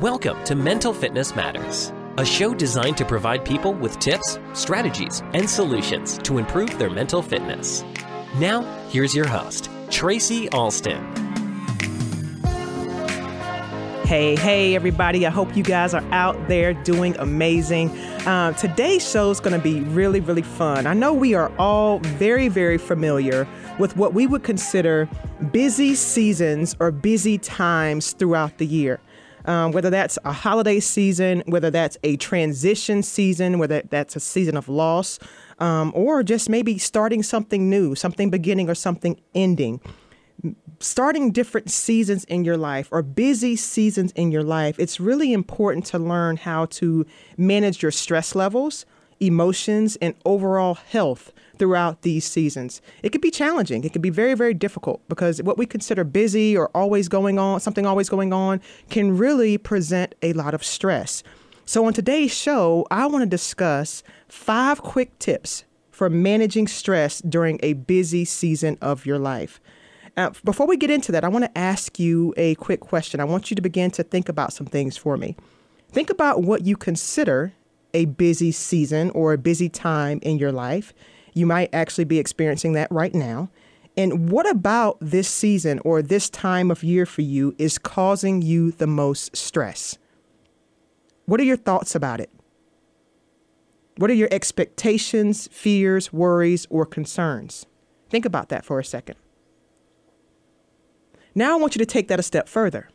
Welcome to Mental Fitness Matters, a show designed to provide people with tips, strategies, and solutions to improve their mental fitness. Now, here's your host, Tracy Alston. Hey, hey, everybody. I hope you guys are out there doing amazing. Uh, today's show is going to be really, really fun. I know we are all very, very familiar with what we would consider busy seasons or busy times throughout the year. Um, whether that's a holiday season, whether that's a transition season, whether that's a season of loss, um, or just maybe starting something new, something beginning or something ending. Starting different seasons in your life or busy seasons in your life, it's really important to learn how to manage your stress levels, emotions, and overall health throughout these seasons. It can be challenging. It can be very, very difficult because what we consider busy or always going on, something always going on, can really present a lot of stress. So, on today's show, I want to discuss five quick tips for managing stress during a busy season of your life. Uh, before we get into that, I want to ask you a quick question. I want you to begin to think about some things for me. Think about what you consider a busy season or a busy time in your life. You might actually be experiencing that right now. And what about this season or this time of year for you is causing you the most stress? What are your thoughts about it? What are your expectations, fears, worries, or concerns? Think about that for a second. Now I want you to take that a step further.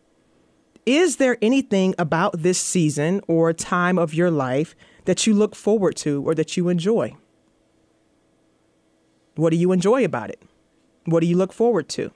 Is there anything about this season or time of your life that you look forward to or that you enjoy? What do you enjoy about it? What do you look forward to?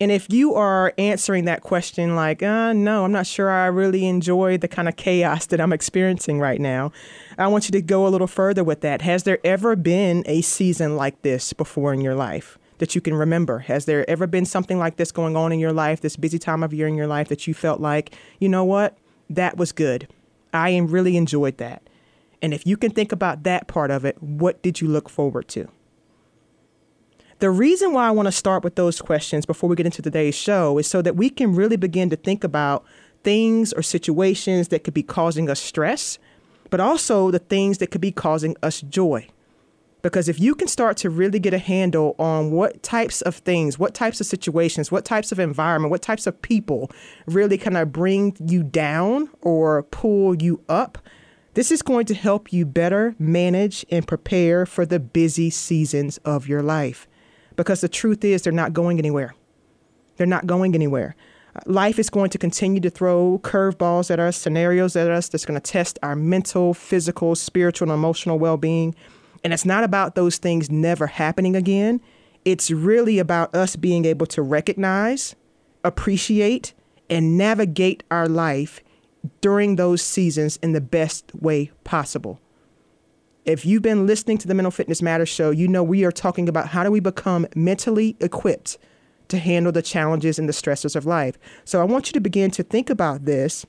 And if you are answering that question like, uh, no, I'm not sure I really enjoy the kind of chaos that I'm experiencing right now, I want you to go a little further with that. Has there ever been a season like this before in your life? That you can remember? Has there ever been something like this going on in your life, this busy time of year in your life that you felt like, you know what, that was good? I really enjoyed that. And if you can think about that part of it, what did you look forward to? The reason why I want to start with those questions before we get into today's show is so that we can really begin to think about things or situations that could be causing us stress, but also the things that could be causing us joy. Because if you can start to really get a handle on what types of things, what types of situations, what types of environment, what types of people really kind of bring you down or pull you up, this is going to help you better manage and prepare for the busy seasons of your life. Because the truth is, they're not going anywhere. They're not going anywhere. Life is going to continue to throw curveballs at us, scenarios at us that's going to test our mental, physical, spiritual, and emotional well being. And it's not about those things never happening again. It's really about us being able to recognize, appreciate, and navigate our life during those seasons in the best way possible. If you've been listening to the Mental Fitness Matters show, you know we are talking about how do we become mentally equipped to handle the challenges and the stresses of life. So I want you to begin to think about this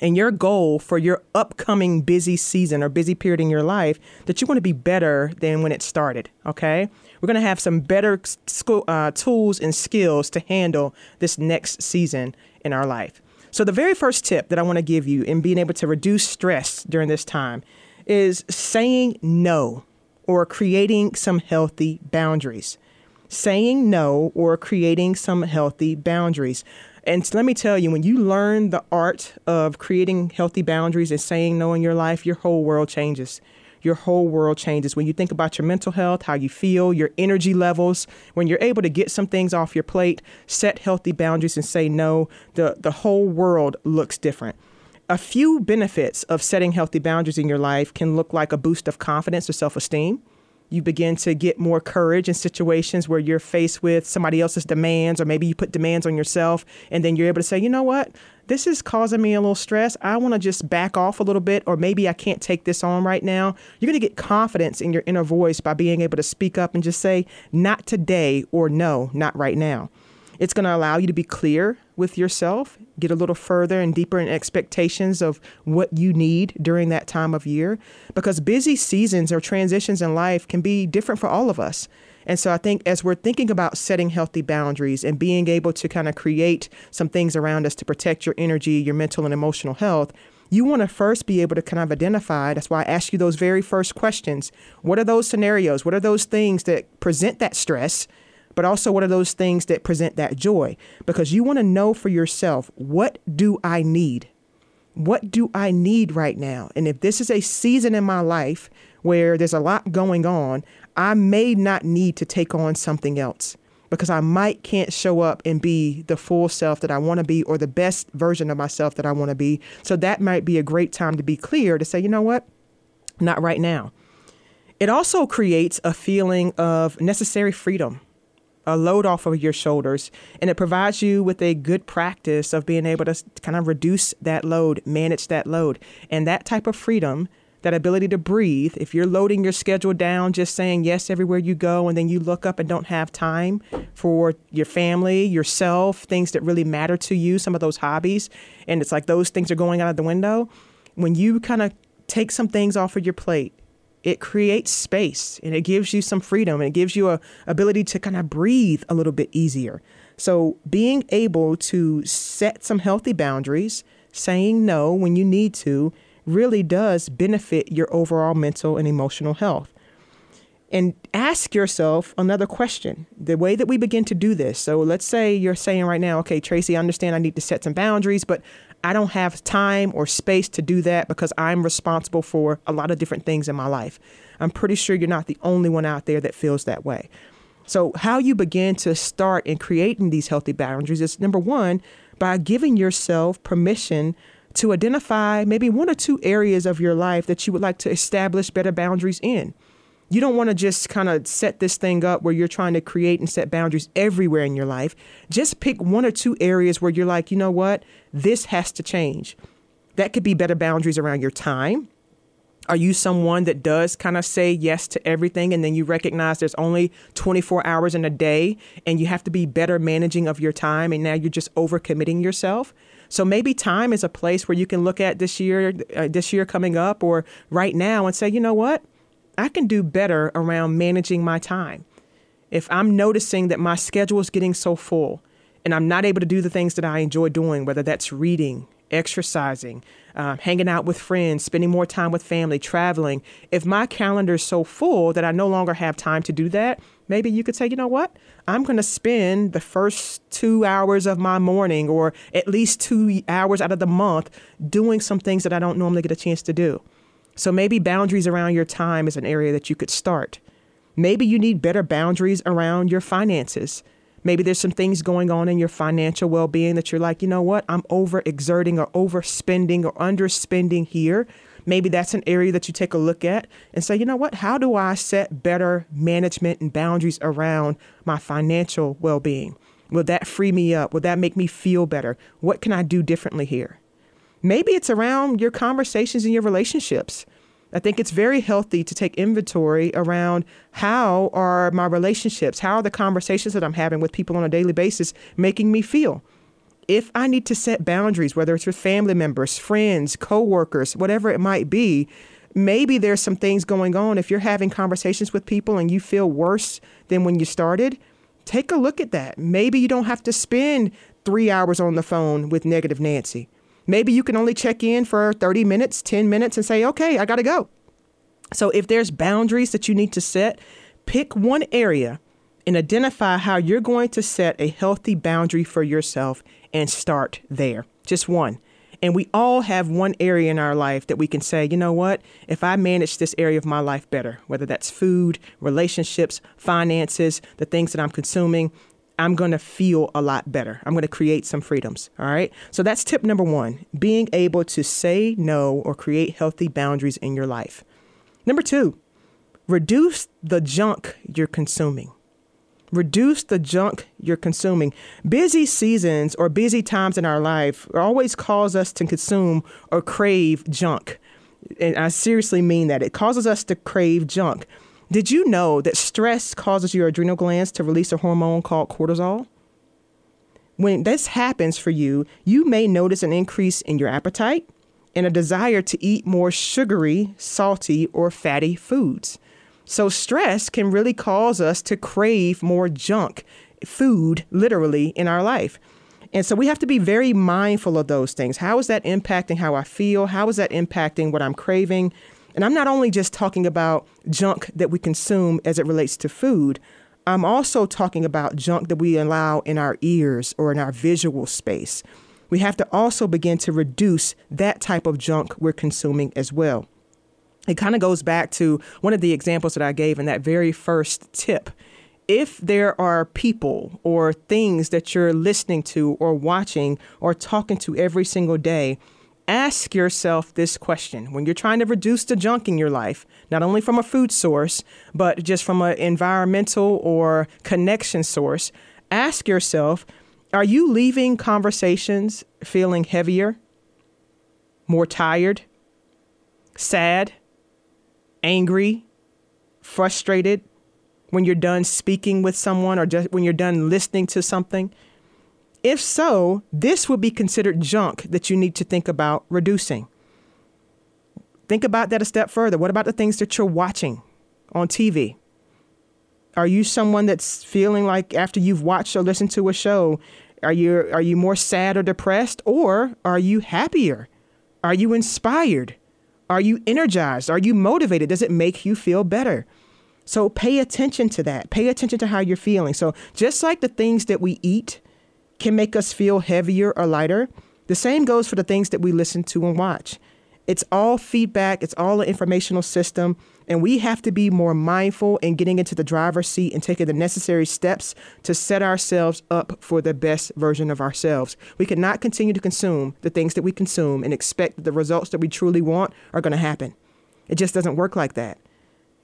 and your goal for your upcoming busy season or busy period in your life that you want to be better than when it started. Okay, we're going to have some better school, uh, tools and skills to handle this next season in our life. So the very first tip that I want to give you in being able to reduce stress during this time is saying no or creating some healthy boundaries. Saying no or creating some healthy boundaries. And let me tell you, when you learn the art of creating healthy boundaries and saying no in your life, your whole world changes. Your whole world changes. When you think about your mental health, how you feel, your energy levels, when you're able to get some things off your plate, set healthy boundaries and say no, the, the whole world looks different. A few benefits of setting healthy boundaries in your life can look like a boost of confidence or self esteem you begin to get more courage in situations where you're faced with somebody else's demands, or maybe you put demands on yourself, and then you're able to say, you know what, this is causing me a little stress. I want to just back off a little bit, or maybe I can't take this on right now. You're going to get confidence in your inner voice by being able to speak up and just say, not today, or no, not right now. It's going to allow you to be clear with yourself, get a little further and deeper in expectations of what you need during that time of year. Because busy seasons or transitions in life can be different for all of us. And so I think as we're thinking about setting healthy boundaries and being able to kind of create some things around us to protect your energy, your mental and emotional health, you want to first be able to kind of identify. That's why I ask you those very first questions. What are those scenarios? What are those things that present that stress? But also, what are those things that present that joy? Because you want to know for yourself what do I need? What do I need right now? And if this is a season in my life where there's a lot going on, I may not need to take on something else because I might can't show up and be the full self that I want to be or the best version of myself that I want to be. So that might be a great time to be clear to say, you know what? Not right now. It also creates a feeling of necessary freedom, a load off of your shoulders, and it provides you with a good practice of being able to kind of reduce that load, manage that load. And that type of freedom that ability to breathe, if you're loading your schedule down, just saying yes everywhere you go, and then you look up and don't have time for your family, yourself, things that really matter to you, some of those hobbies, and it's like those things are going out of the window, when you kind of take some things off of your plate, it creates space and it gives you some freedom and it gives you a ability to kind of breathe a little bit easier. So being able to set some healthy boundaries, saying no when you need to, really does benefit your overall mental and emotional health. And ask yourself another question. The way that we begin to do this. So let's say you're saying right now, okay, Tracy, I understand I need to set some boundaries, but I don't have time or space to do that because I'm responsible for a lot of different things in my life. I'm pretty sure you're not the only one out there that feels that way. So, how you begin to start in creating these healthy boundaries is number one, by giving yourself permission to identify maybe one or two areas of your life that you would like to establish better boundaries in. You don't want to just kind of set this thing up where you're trying to create and set boundaries everywhere in your life. Just pick one or two areas where you're like, you know what, this has to change. That could be better boundaries around your time. Are you someone that does kind of say yes to everything and then you recognize there's only 24 hours in a day and you have to be better managing of your time and now you're just overcommitting yourself? So maybe time is a place where you can look at this year, uh, this year coming up, or right now, and say, you know what, I can do better around managing my time. If I'm noticing that my schedule is getting so full, and I'm not able to do the things that I enjoy doing, whether that's reading, exercising, uh, hanging out with friends, spending more time with family, traveling. If my calendar is so full that I no longer have time to do that, maybe you could say, you know what? I'm going to spend the first two hours of my morning or at least two hours out of the month doing some things that I don't normally get a chance to do. So maybe boundaries around your time is an area that you could start. Maybe you need better boundaries around your finances. Maybe there's some things going on in your financial well being that you're like, you know what, I'm overexerting or overspending or underspending here. Maybe that's an area that you take a look at and say, you know what, how do I set better management and boundaries around my financial well being? Will that free me up? Will that make me feel better? What can I do differently here? Maybe it's around your conversations and your relationships. I think it's very healthy to take inventory around how are my relationships, how are the conversations that I'm having with people on a daily basis making me feel? If I need to set boundaries, whether it's with family members, friends, coworkers, whatever it might be, maybe there's some things going on. If you're having conversations with people and you feel worse than when you started, take a look at that. Maybe you don't have to spend three hours on the phone with negative Nancy. Maybe you can only check in for 30 minutes, 10 minutes, and say, okay, I got to go. So if there's boundaries that you need to set, pick one area and identify how you're going to set a healthy boundary for yourself and start there. Just one. And we all have one area in our life that we can say, you know what? If I manage this area of my life better, whether that's food, relationships, finances, the things that I'm consuming, I'm going to feel a lot better. I'm going to create some freedoms. All right. So that's tip number one being able to say no or create healthy boundaries in your life. Number two, reduce the junk you're consuming. Reduce the junk you're consuming. Busy seasons or busy times in our life always cause us to consume or crave junk. And I seriously mean that. It causes us to crave junk. Did you know that stress causes your adrenal glands to release a hormone called cortisol? When this happens for you, you may notice an increase in your appetite and a desire to eat more sugary, salty, or fatty foods. So, stress can really cause us to crave more junk food, literally, in our life. And so we have to be very mindful of those things. How is that impacting how I feel? How is that impacting what I'm craving? And I'm not only just talking about junk that we consume as it relates to food, I'm also talking about junk that we allow in our ears or in our visual space. We have to also begin to reduce that type of junk we're consuming as well. It kind of goes back to one of the examples that I gave in that very first tip. If there are people or things that you're listening to or watching or talking to every single day ask yourself this question when you're trying to reduce the junk in your life, not only from a food source, but just from an environmental or connection source. Ask yourself, are you leaving conversations feeling heavier, more tired, sad, angry, frustrated when you're done speaking with someone or just when you're done listening to something? If so, this would be considered junk that you need to think about reducing. Think about that a step further. What about the things that you're watching on TV? Are you someone that's feeling like after you've watched or listened to a show, are you are you more sad or depressed or are you happier? Are you inspired? Are you energized? Are you motivated? Does it make you feel better? So pay attention to that. Pay attention to how you're feeling. So just like the things that we eat, can make us feel heavier or lighter. The same goes for the things that we listen to and watch. It's all feedback, it's all an informational system, and we have to be more mindful in getting into the driver's seat and taking the necessary steps to set ourselves up for the best version of ourselves. We cannot continue to consume the things that we consume and expect that the results that we truly want are going to happen. It just doesn't work like that.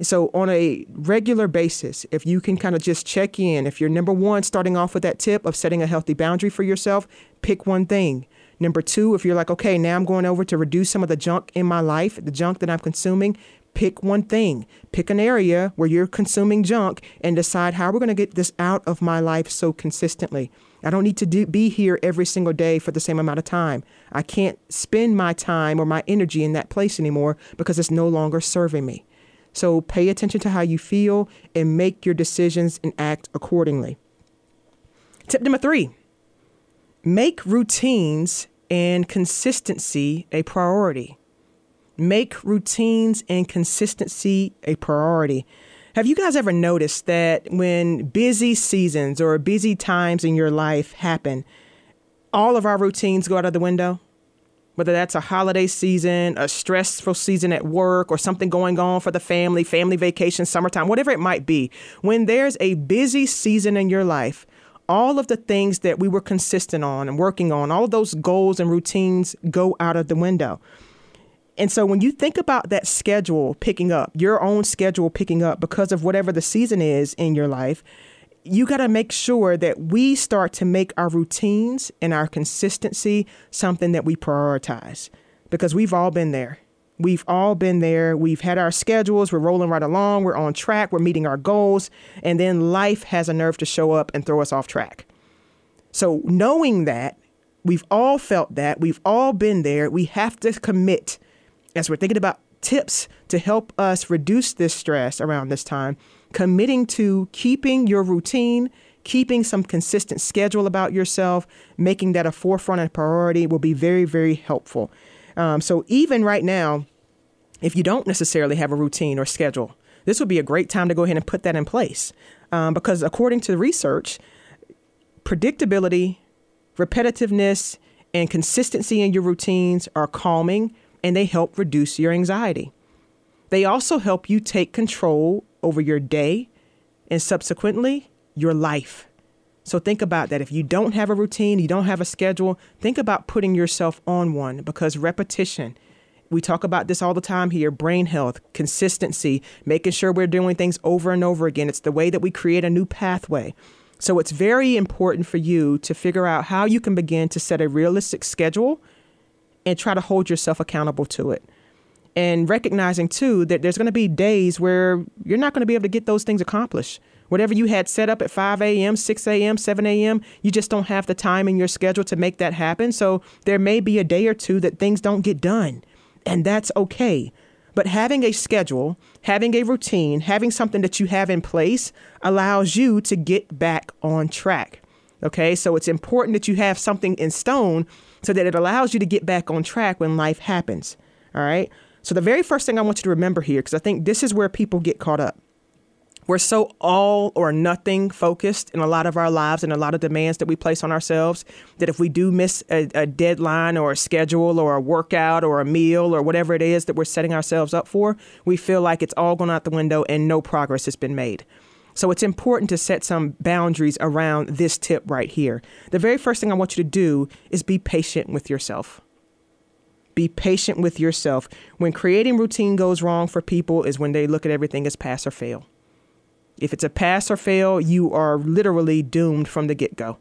So, on a regular basis, if you can kind of just check in, if you're number one, starting off with that tip of setting a healthy boundary for yourself, pick one thing. Number two, if you're like, okay, now I'm going over to reduce some of the junk in my life, the junk that I'm consuming, pick one thing. Pick an area where you're consuming junk and decide how we're going to get this out of my life so consistently. I don't need to do, be here every single day for the same amount of time. I can't spend my time or my energy in that place anymore because it's no longer serving me. So pay attention to how you feel and make your decisions and act accordingly. Tip number three make routines and consistency a priority. Make routines and consistency a priority. Have you guys ever noticed that when busy seasons or busy times in your life happen, all of our routines go out of the window? Whether that's a holiday season, a stressful season at work, or something going on for the family, family vacation, summertime, whatever it might be. When there's a busy season in your life, all of the things that we were consistent on and working on, all of those goals and routines go out of the window. And so when you think about that schedule picking up, your own schedule picking up because of whatever the season is in your life, you got to make sure that we start to make our routines and our consistency something that we prioritize because we've all been there. We've all been there. We've had our schedules. We're rolling right along. We're on track. We're meeting our goals. And then life has a nerve to show up and throw us off track. So, knowing that, we've all felt that, we've all been there, we have to commit as we're thinking about tips to help us reduce this stress around this time committing to keeping your routine, keeping some consistent schedule about yourself, making that a forefront and priority will be very, very helpful. Um, so, even right now, if you don't necessarily have a routine or schedule, this would be a great time to go ahead and put that in place. Um, because according to research, predictability, repetitiveness, and consistency in your routines are calming and they help reduce your anxiety. They also help you take control over your day and subsequently your life. So think about that. If you don't have a routine, you don't have a schedule, think about putting yourself on one because repetition, we talk about this all the time here brain health, consistency, making sure we're doing things over and over again. It's the way that we create a new pathway. So it's very important for you to figure out how you can begin to set a realistic schedule and try to hold yourself accountable to it and recognizing too that there's going to be days where you're not going to be able to get those things accomplished. Whatever you had set up at 5 a.m., 6 a.m., 7 a.m., you just don't have the time in your schedule to make that happen. So there may be a day or two that things don't get done, and that's okay. But having a schedule, having a routine, having something that you have in place allows you to get back on track. Okay, so it's important that you have something in stone so that it allows you to get back on track when life happens. All right, so the very first thing I want you to remember here, because I think this is where people get caught up. We're so all or nothing focused in a lot of our lives and a lot of demands that we place on ourselves that if we do miss a, a, deadline or a schedule or a workout or a meal or whatever it is that we're setting ourselves up for, we feel like it's all gone out the window and no progress has been made. So it's important to set some boundaries around this tip right here. The very first thing I want you to do is be patient with yourself. Be patient with yourself. When creating routine goes wrong for people is when they look at everything as pass or fail. If it's a pass or fail, you are literally doomed from the get go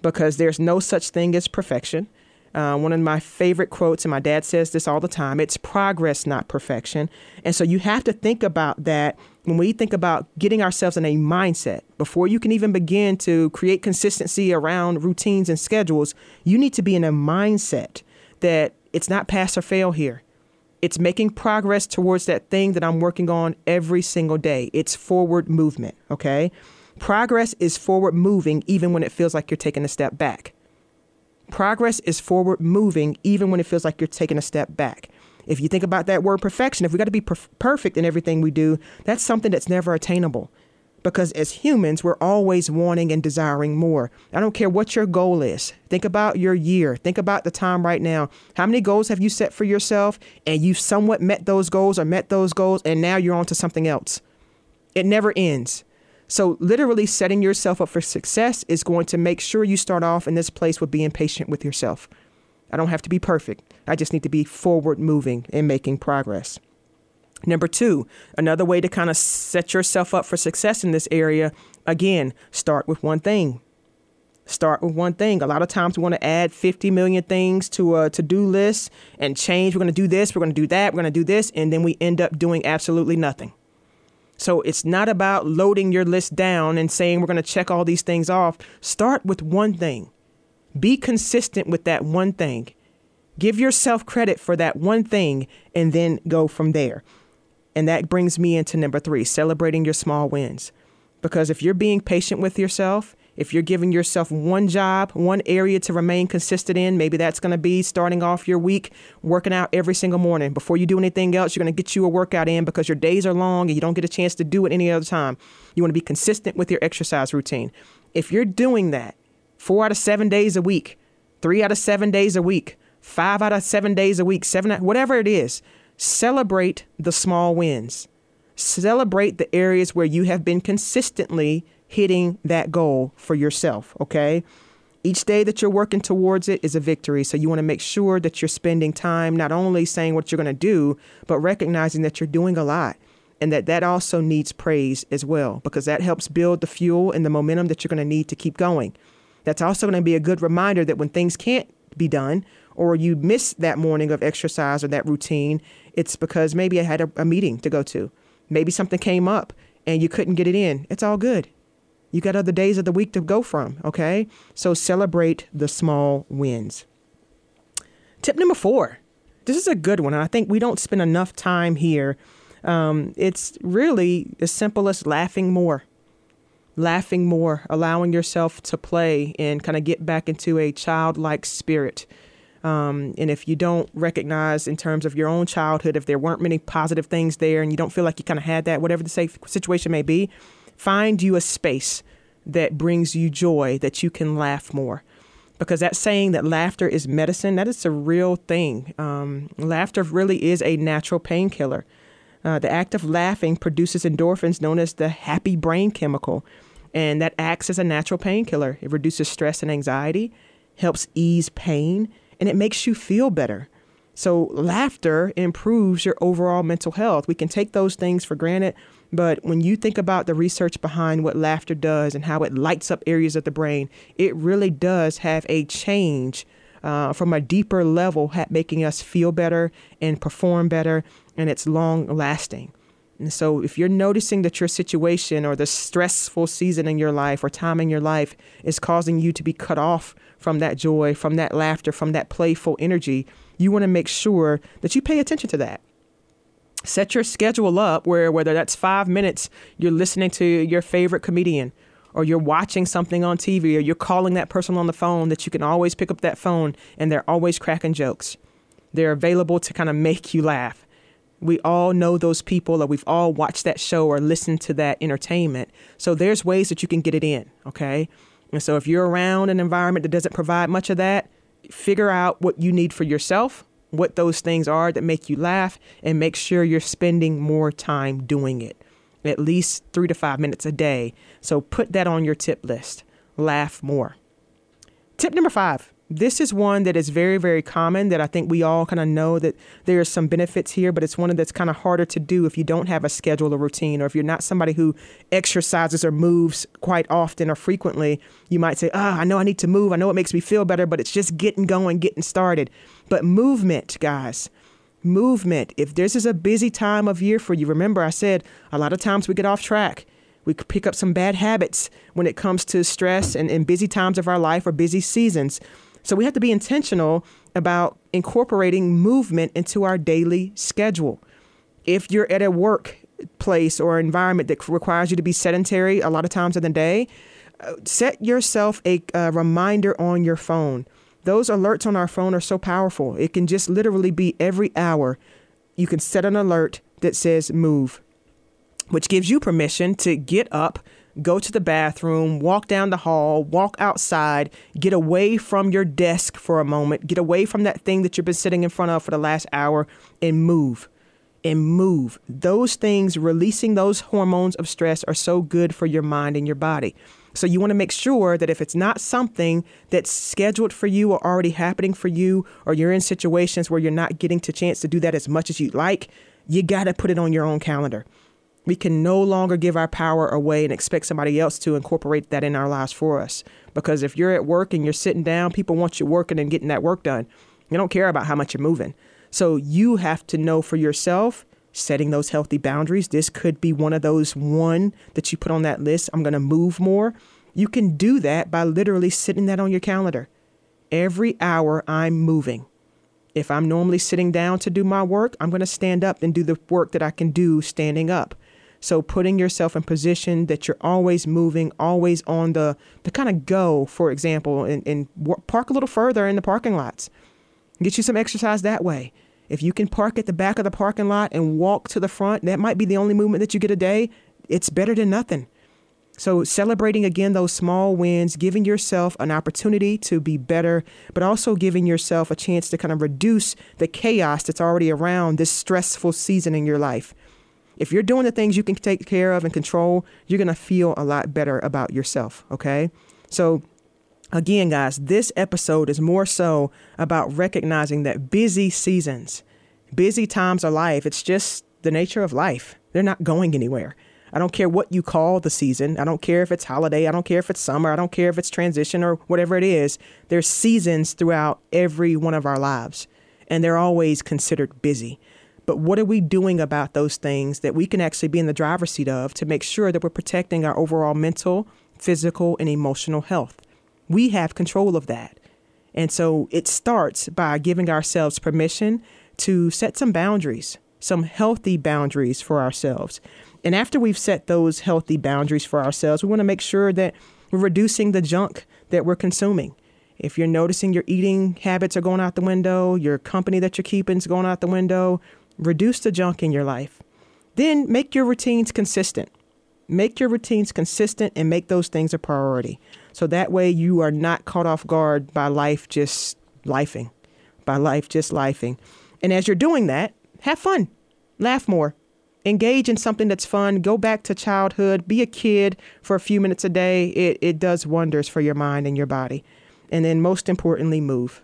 because there's no such thing as perfection. Uh, one of my favorite quotes, and my dad says this all the time it's progress, not perfection. And so you have to think about that when we think about getting ourselves in a mindset. Before you can even begin to create consistency around routines and schedules, you need to be in a mindset that it's not pass or fail here. It's making progress towards that thing that I'm working on every single day. It's forward movement, okay? Progress is forward moving even when it feels like you're taking a step back. Progress is forward moving even when it feels like you're taking a step back. If you think about that word perfection, if we got to be per- perfect in everything we do, that's something that's never attainable because as humans, we're always wanting and desiring more. I don't care what your goal is. Think about your year. Think about the time right now. How many goals have you set for yourself and you've somewhat met those goals or met those goals and now you're on to something else? It never ends. So, literally setting yourself up for success is going to make sure you start off in this place with being patient with yourself. I don't have to be perfect. I just need to be forward moving and making progress. Number two, another way to kind of set yourself up for success in this area, again, start with one thing. Start with one thing. A lot of times we want to add 50 million things to a to do list and change. We're going to do this, we're going to do that, we're going to do this, and then we end up doing absolutely nothing. So it's not about loading your list down and saying we're going to check all these things off. Start with one thing. Be consistent with that one thing. Give yourself credit for that one thing and then go from there. And that brings me into number three celebrating your small wins. Because if you're being patient with yourself, if you're giving yourself one job, one area to remain consistent in, maybe that's going to be starting off your week working out every single morning. Before you do anything else, you're going to get you a workout in because your days are long and you don't get a chance to do it any other time. You want to be consistent with your exercise routine. If you're doing that four out of seven days a week, three out of seven days a week, five out of seven days a week, seven, whatever it is, Celebrate the small wins. Celebrate the areas where you have been consistently hitting that goal for yourself, okay? Each day that you're working towards it is a victory. So you want to make sure that you're spending time not only saying what you're going to do, but recognizing that you're doing a lot and that that also needs praise as well because that helps build the fuel and the momentum that you're going to need to keep going. That's also going to be a good reminder that when things can't be done or you miss that morning of exercise or that routine, it's because maybe I had a, a meeting to go to. Maybe something came up and you couldn't get it in. It's all good. You got other days of the week to go from, okay? So celebrate the small wins. Tip number four. This is a good one. And I think we don't spend enough time here. Um, it's really as simple as laughing more. Laughing more, allowing yourself to play and kind of get back into a childlike spirit. Um, and if you don't recognize in terms of your own childhood, if there weren't many positive things there and you don't feel like you kind of had that, whatever the safe situation may be, find you a space that brings you joy that you can laugh more. Because that saying that laughter is medicine, that is a real thing. Um, laughter really is a natural painkiller. Uh, the act of laughing produces endorphins known as the happy brain chemical, and that acts as a natural painkiller. It reduces stress and anxiety, helps ease pain, and it makes you feel better. So, laughter improves your overall mental health. We can take those things for granted, but when you think about the research behind what laughter does and how it lights up areas of the brain, it really does have a change uh, from a deeper level, making us feel better and perform better, and it's long lasting. And so, if you're noticing that your situation or the stressful season in your life or time in your life is causing you to be cut off from that joy, from that laughter, from that playful energy, you want to make sure that you pay attention to that. Set your schedule up where whether that's five minutes, you're listening to your favorite comedian, or you're watching something on TV, or you're calling that person on the phone that you can always pick up that phone and they're always cracking jokes. They're available to kind of make you laugh. We all know those people, or we've all watched that show or listened to that entertainment. So there's ways that you can get it in, okay? And so if you're around an environment that doesn't provide much of that, figure out what you need for yourself, what those things are that make you laugh, and make sure you're spending more time doing it. At least three to five minutes a day. So put that on your tip list. Laugh more. Tip number five this is one that is very, very common that I think we all kind of know that there are some benefits here, but it's one that's kind of harder to do if you don't have a schedule or routine, or if you're not somebody who exercises or moves quite often or frequently. You might say, Ah, oh, I know I need to move. I know it makes me feel better, but it's just getting going, getting started. But movement, guys, movement. If this is a busy time of year for you, remember I said a lot of times we get off track. We pick up some bad habits when it comes to stress and, and busy times of our life or busy seasons. So we have to be intentional about incorporating movement into our daily schedule. If you're at a workplace or environment that requires you to be sedentary a lot of times in the day, uh, set yourself a, a reminder on your phone. Those alerts on our phone are so powerful. It can just literally be every hour. You can set an alert that says move, which gives you permission to get up, go to the bathroom, walk down the hall, walk outside, get away from your desk for a moment, get away from that thing that you've been sitting in front of for the last hour, and move. And move. Those things, releasing those hormones of stress, are so good for your mind and your body. So, you want to make sure that if it's not something that's scheduled for you or already happening for you, or you're in situations where you're not getting to chance to do that as much as you'd like, you got to put it on your own calendar. We can no longer give our power away and expect somebody else to incorporate that in our lives for us. Because if you're at work and you're sitting down, people want you working and getting that work done. They don't care about how much you're moving. So you have to know for yourself, setting those healthy boundaries. This could be one of those one that you put on that list. I'm going to move more. You can do that by literally sitting that on your calendar. Every hour I'm moving. If I'm normally sitting down to do my work, I'm going to stand up and do the work that I can do standing up. So putting yourself in position that you're always moving, always on the the kind of go, for example, and, and park a little further in the parking lots. Get you some exercise that way. If you can park at the back of the parking lot and walk to the front, that might be the only movement that you get a day. It's better than nothing. So, celebrating again those small wins, giving yourself an opportunity to be better, but also giving yourself a chance to kind of reduce the chaos that's already around this stressful season in your life. If you're doing the things you can take care of and control, you're going to feel a lot better about yourself. Okay. So, again, guys, this episode is more so about recognizing that busy seasons, busy times of life, it's just the nature of life. They're not going anywhere. I don't care what you call the season. I don't care if it's holiday. I don't care if it's summer. I don't care if it's transition or whatever it is. There's seasons throughout every one of our lives, and they're always considered busy. But what are we doing about those things that we can actually be in the driver's seat of to make sure that we're protecting our overall mental, physical, and emotional health? We have control of that. And so it starts by giving ourselves permission to set some boundaries, some healthy boundaries for ourselves. And after we've set those healthy boundaries for ourselves, we want to make sure that we're reducing the junk that we're consuming. If you're noticing your eating habits are going out the window, your company that you're keeping is going out the window, reduce the junk in your life. Then make your routines consistent. Make your routines consistent and make those things a priority. So that way you are not caught off guard by life just lifing, by life just lifing. And as you're doing that, have fun, laugh more, engage in something that's fun, go back to childhood, be a kid for a few minutes a day. It, it does wonders for your mind and your body. And then most importantly, move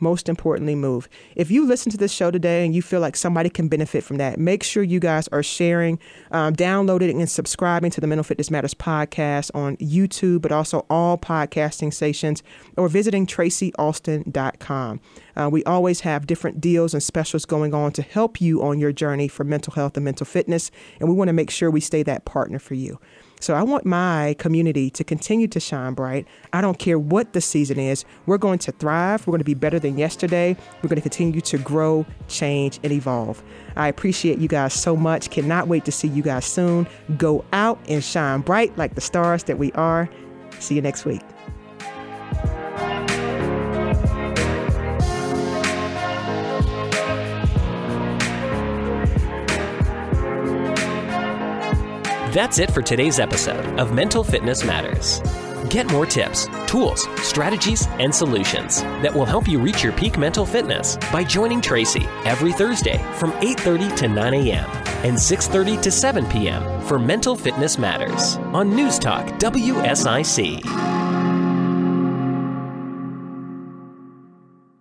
most importantly, move. If you listen to this show today and you feel like somebody can benefit from that, make sure you guys are sharing, um, downloading, and subscribing to the Mental Fitness Matters podcast on YouTube, but also all podcasting stations, or visiting tracyalston.com. Uh, we always have different deals and specials going on to help you on your journey for mental health and mental fitness, and we want to make sure we stay that partner for you. So I want my community to continue to shine bright. I don't care what the season is. We're going to thrive. We're going to be better than yesterday. We're going to continue to grow, change, and evolve. I appreciate you guys so much. Cannot wait to see you guys soon. Go out and shine bright like the stars that we are. See you next week. That's it for today's episode of Mental Fitness Matters. Get more tips, tools, strategies, and solutions that will help you reach your peak mental fitness by joining Tracy every Thursday from 8:30 to 9 a.m. and 6:30 to 7 p.m. for Mental Fitness Matters on News Talk WSIC.